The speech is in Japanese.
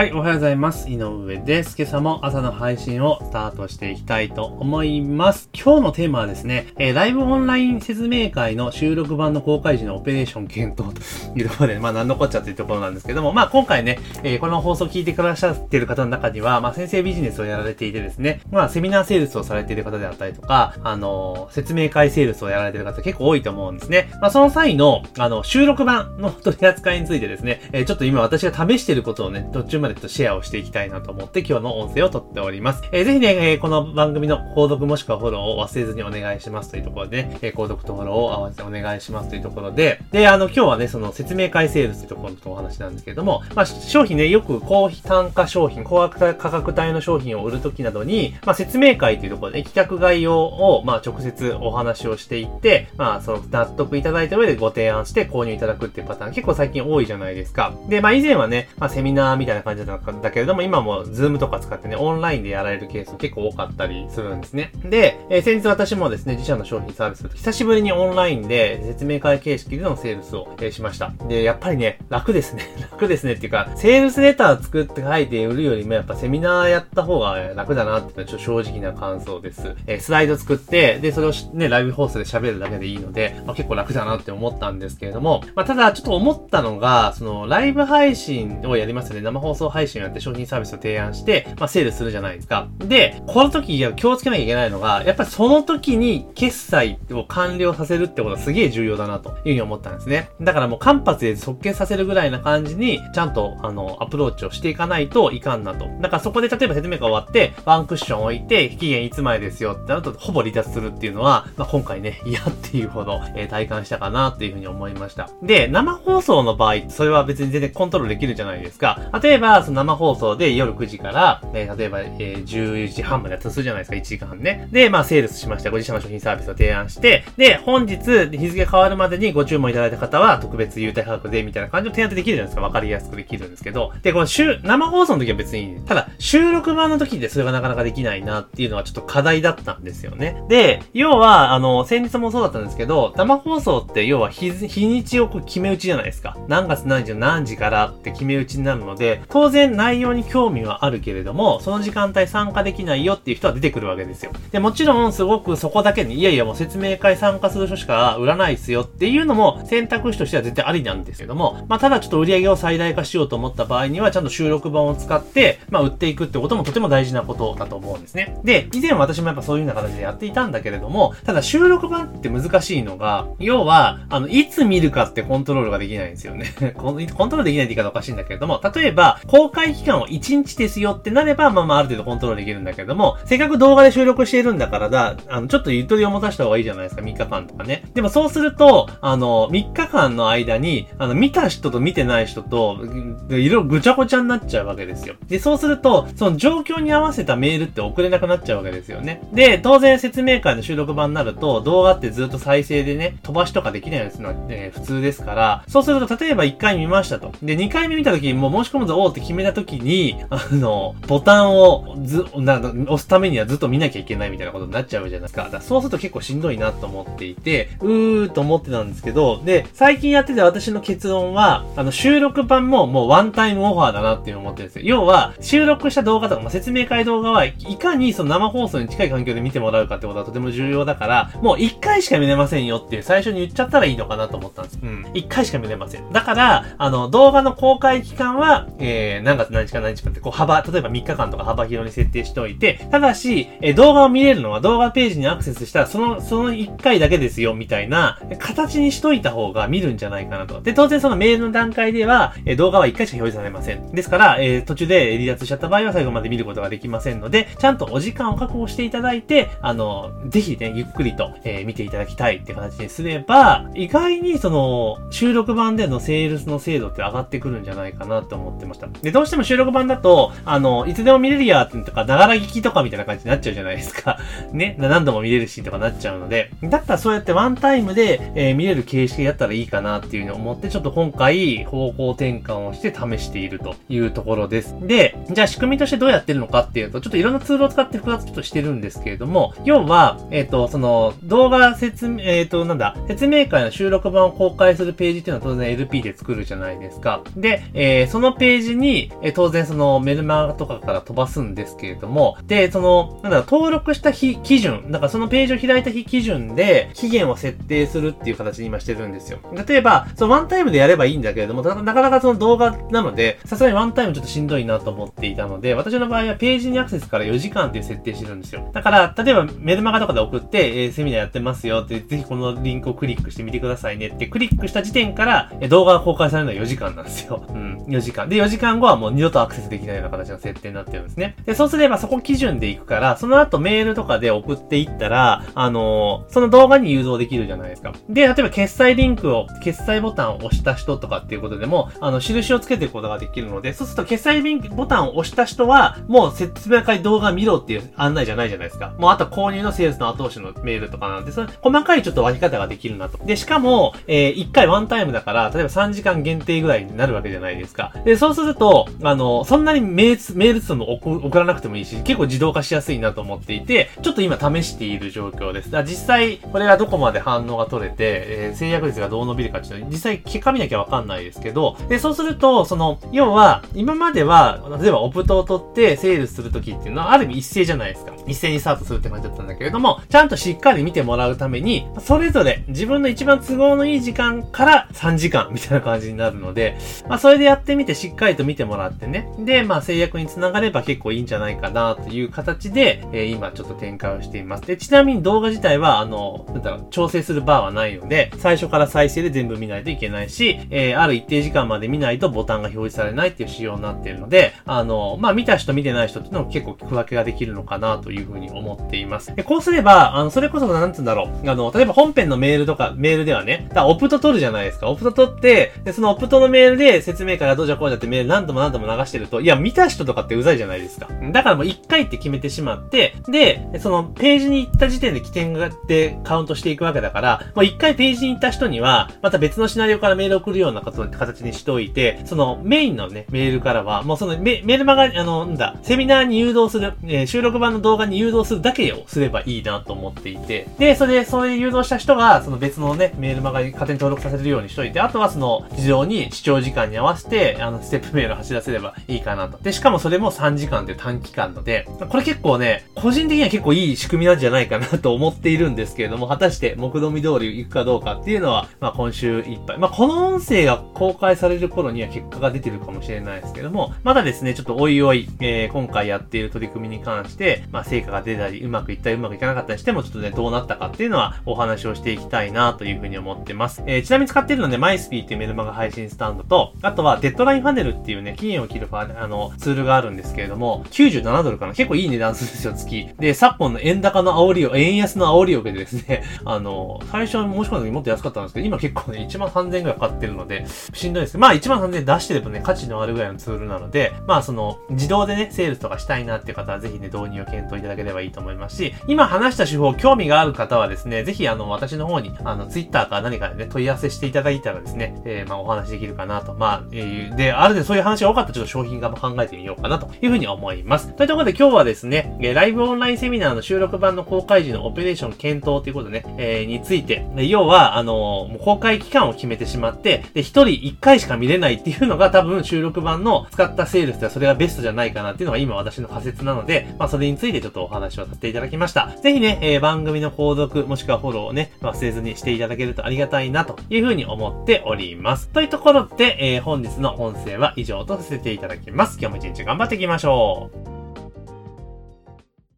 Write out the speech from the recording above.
はい、おはようございます。井上です。今朝も朝の配信をスタートしていきたいと思います。今日のテーマはですね、えーライブオンライン説明会の収録版の公開時のオペレーション検討というところで、まあ何のこっちゃっていうところなんですけども、まあ今回ね、えーこの放送を聞いてくださっている方の中には、まあ先生ビジネスをやられていてですね、まあセミナーセールスをされている方であったりとか、あのー説明会セールスをやられている方結構多いと思うんですね。まあその際の、あの、収録版の取り扱いについてですね、えちょっと今私が試していることをね、途中までちょっとシェアをしていきたいなと思って今日の音声を撮っております。えーぜひね、えーこの番組の購読もしくはフォローを忘れずにお願いしますというところでね、えー購読とフォローを合わせてお願いしますというところで、で、あの、今日はね、その説明会セールスというところのお話なんですけれども、まあ、商品ね、よく高単価商品、高価格帯の商品を売るときなどに、まあ、説明会というところで、ね、企画概要を、まあ、直接お話をしていって、まあ、その納得いただいた上でご提案して購入いただくっていうパターン結構最近多いじゃないですか。で、まあ、以前はね、まあ、セミナーみたいな感じだったんだけれども、今もズームとか使ってね、オンラインでやられるケース結構多かったりするんですね。で、えー先日私もですね、自社の商品サービス、久しぶりにオンラインで説明会形式でのセールスを、えーしました。で、やっぱりね、楽ですね。楽ですねっていうか、セールスレター作って書いて売るよりもやっぱセミナーやった方が楽だなっていうのはちょっと正直な感想です。えースライド作って、で、それをね、ライブ放送で喋るだけでいいので、まあ、結構楽だなって思ったんですけれども、まあ、ただちょっと思ったのが、その、ライブ配信をやりますよね。生放送配信をやって商品サービスを提案して、まあ、セールするじゃないですか。で、この時、いや気をつけなきゃいけないのが、やっぱりその時に決済を完了させるってことはすげえ重要だなというふうに思ったんですね。だからもう間髪で即決させるぐらいな感じに、ちゃんと、あの、アプローチをしていかないといかんなと。だからそこで例えば説明会終わって、ワンクッション置いて、期限いつまでですよってなると、ほぼ離脱するっていうのは、まあ、今回ね、嫌っていうほど、えー体感したかなっていうふうに思いました。で、生放送の場合、それは別に全然コントロールできるじゃないですか。例えば、その生放送で夜9時から、え例えば、えー10時半までやったとするじゃないですか、1時間半ね。で、まあ、セールスしました。ご自社の商品サービスを提案して、で、本日、日付変わるまでにご注文いただいた方は、特別優待価格で、みたいな感じの提案ってできるじゃないですか。わかりやすくできるんですけど。で、この週、生放送の時は別に。ただ、収録版の時でそれがなかなかできないなっていうのはちょっと課題だったんですよね。で、要は、あの、先日もそうだったんですけど、生放送って要は日、日にちをこう決め打ちじゃないですか。何月何時の何時からって決め打ちになるので、当当然内容に興味はあるけれども、その時間帯参加できないよっていう人は出てくるわけですよ。で、もちろんすごくそこだけに、いやいやもう説明会参加する人しか売らないですよっていうのも選択肢としては絶対ありなんですけども、まあただちょっと売り上げを最大化しようと思った場合には、ちゃんと収録版を使って、まあ売っていくってこともとても大事なことだと思うんですね。で、以前私もやっぱそういうような形でやっていたんだけれども、ただ収録版って難しいのが、要は、あの、いつ見るかってコントロールができないんですよね。コンコントロールできないって言い方おかしいんだけれども、例えば、公開期間を1日ですよってなれば、まあまあある程度コントロールできるんだけども、せっかく動画で収録しているんだからだ、あの、ちょっとゆとりを持たした方がいいじゃないですか、3日間とかね。でもそうすると、あの、3日間の間に、あの、見た人と見てない人と、いろいろぐちゃごちゃになっちゃうわけですよ。で、そうすると、その状況に合わせたメールって送れなくなっちゃうわけですよね。で、当然説明会の収録版になると、動画ってずっと再生でね、飛ばしとかできないですのは、え普通ですから、そうすると、例えば1回見ましたと。で、2回目見た時に、もう申し込むぞ、おーって決めた時に、あの、ボタンをず、な押すためにはずっと見なきゃいけないみたいなことになっちゃうじゃないですか。だからそうすると結構しんどいなと思っていて、うーと思ってたんですけど、で、最近やってて私の結論は、あの、収録版ももうワンタイムオファーだなっていうのを思ってるんですよ。要は、収録した動画とか、まあ、説明会動画はいかにその生放送に近い環境で見てもらうかってことはとても重要だから、もう1回しか見れませんよっていう最初に言っちゃったらいいのかなと思ったんです。うん。1回しか見れません。だから、あの、動画の公開期間は、えー、え何月何日か何日かって、こう幅、例えば3日間とか幅広に設定しておいて、ただし、えー動画を見れるのは動画ページにアクセスしたら、その、その1回だけですよ、みたいな、形にしといた方が見るんじゃないかなと。で、当然そのメールの段階では、えー動画は1回しか表示されません。ですから、えー途中で離脱しちゃった場合は最後まで見ることができませんので、ちゃんとお時間を確保していただいて、あの、ぜひね、ゆっくりと、えー見ていただきたいって形にすれば、意外にその、収録版でのセールスの精度って上がってくるんじゃないかなと思ってました。で、どうしても収録版だと、あの、いつでも見れるやってとか、ながら聞きとかみたいな感じになっちゃうじゃないですか。ね、何度も見れるしとかなっちゃうので、だったらそうやってワンタイムで、えー見れる形式やったらいいかなっていうのを思って、ちょっと今回方向転換をして試しているというところです。で、じゃあ仕組みとしてどうやってるのかっていうと、ちょっといろんなツールを使って複雑ちょっとしてるんですけれども、要は、えっ、と、その、動画説明、えっ、と、なんだ、説明会の収録版を公開するページっていうのは当然 LP で作るじゃないですか。で、えーそのページに、に、え当然そのメルマガとかから飛ばすんですけれども、で、その、なんだろ、登録した日基準、だからそのページを開いた日基準で期限を設定するっていう形に今してるんですよ。例えば、そのワンタイムでやればいいんだけれども、なかなかその動画なので、さすがにワンタイムちょっとしんどいなと思っていたので、私の場合はページにアクセスから4時間っていう設定してるんですよ。だから、例えばメルマガとかで送って、えー、セミナーやってますよって、ぜひこのリンクをクリックしてみてくださいねってクリックした時点から、え動画が公開されるのは4時間なんですよ。うん、4時間。で、4時間後はもう二度とアクセスできないような形の設定になってるんですね。で、そうすればそこ基準でいくから、その後メールとかで送っていったら、あのー、その動画に誘導できるじゃないですか。で、例えば決済リンクを、決済ボタンを押した人とかっていうことでも、あの、印をつけていくことができるので、そうすると決済リンクボタンを押した人は、もう説明会動画見ろっていう案内じゃないじゃないですか。もうあと購入のセールスの後押しのメールとかなんで、それ細かいちょっと分け方ができるなと。で、しかも、えー、1回ワンタイムだから、例えば3時間限定ぐらいになるわけじゃないですか。で、そうすると、あの、そんなにメール、メール数も送らなくてもいいし、結構自動化しやすいなと思っていて、ちょっと今試している状況です。だ実際、これがどこまで反応が取れて、えー、制約率がどう伸びるかっていうのは、実際結果見なきゃわかんないですけど、で、そうすると、その、要は、今までは、例えばオプトを取ってセールするときっていうのは、ある意味一斉じゃないですか。一斉にスタートするって感じだったんだけれども、ちゃんとしっかり見てもらうために、それぞれ自分の一番都合のいい時間から3時間みたいな感じになるので、まあ、それでやってみてしっかりと見ててもらってね。で、まあ、制約につながれば結構いいんじゃないかなという形で、えー、今ちょっと展開をしています。で、ちなみに動画自体は、あの、なんだろう、調整するバーはないので、最初から再生で全部見ないといけないし、えー、ある一定時間まで見ないとボタンが表示されないっていう仕様になっているので、あの、まあ、見た人見てない人っていうのも結構区分けができるのかなというふうに思っています。で、こうすれば、あの、それこそ、なんつうんだろう、あの、例えば本編のメールとか、メールではね、だオプト取るじゃないですか。オプト取って、で、そのオプトのメールで説明会がどうじゃこうじゃってメール何度も何度も流してると、いや、見た人とかってうざいじゃないですか。だからもう一回って決めてしまって、で、そのページに行った時点で起点がでカウントしていくわけだから、もう一回ページに行った人には、また別のシナリオからメール送るような形にしておいて、そのメインのね、メールからは、もうそのメメールマガ、あの、なんだ、セミナーに誘導する、えー、収録版の動画に誘導するだけをすればいいなと思っていて、で、それで、それ誘導した人が、その別のね、メールマガに勝手に登録させるようにしといて、あとはその、自動に視聴時間に合わせて、あの、ステップメールを走らせればいいかなと。で、しかもそれも3時間という短期間ので、これ結構ね、個人的には結構いい仕組みなんじゃないかなと思っているんですけれども、果たして目論見通り行くかどうかっていうのは、まあ今週いっぱい。まあこの音声が公開される頃には結果が出てるかもしれないですけども、まだですね、ちょっとおいおい、えー、今回やっている取り組みに関して、まあ成果が出たり、うまくいったりうまくいかなかったりしても、ちょっとね、どうなったかっていうのはお話をしていきたいなというふうに思ってます。えー、ちなみに使ってるので、マイスピーっていうメルマガ配信スタンドと、あとはデッドラインファネルっていうね、期限を切るあの、ツールがあるんですけれども、97ドルかな？結構いい値段するんですよ、月。で、昨今の円高の煽りを、円安の煽りを受けてですね、あの、最初申し込んだ時もっと安かったんですけど、今結構ね、1万3000円ぐらいかかってるので、しんどいです。まあ1万3000円出してればね、価値のあるぐらいのツールなので、まあその、自動でね、セールスとかしたいなっていう方はぜひね、導入を検討いただければいいと思いますし、今話した手法、興味がある方はですね、ぜひあの、私の方に、あの、ツイッターか何かでね、問い合わせしていただいたらですね、えー、まあお話できるかなと。まあ、えー、で、ある程度そういう話が多かったちょっと商品側も考えてみようかなというふうに思います。というところで今日はですね、ライブオンラインセミナーの収録版の公開時のオペレーション検討ということね、えー、について、要は、あの、もう公開期間を決めてしまって、で、一人一回しか見れないっていうのが多分収録版の使ったセールスではそれがベストじゃないかなっていうのが今私の仮説なので、まあそれについてちょっとお話をさせていただきました。ぜひね、えー、番組の購読もしくはフォローをね、忘れずにしていただけるとありがたいなというふうに思っております。というところで、えー、本日の音声は以上とさせていただきます。今日も一日頑張っていきましょう。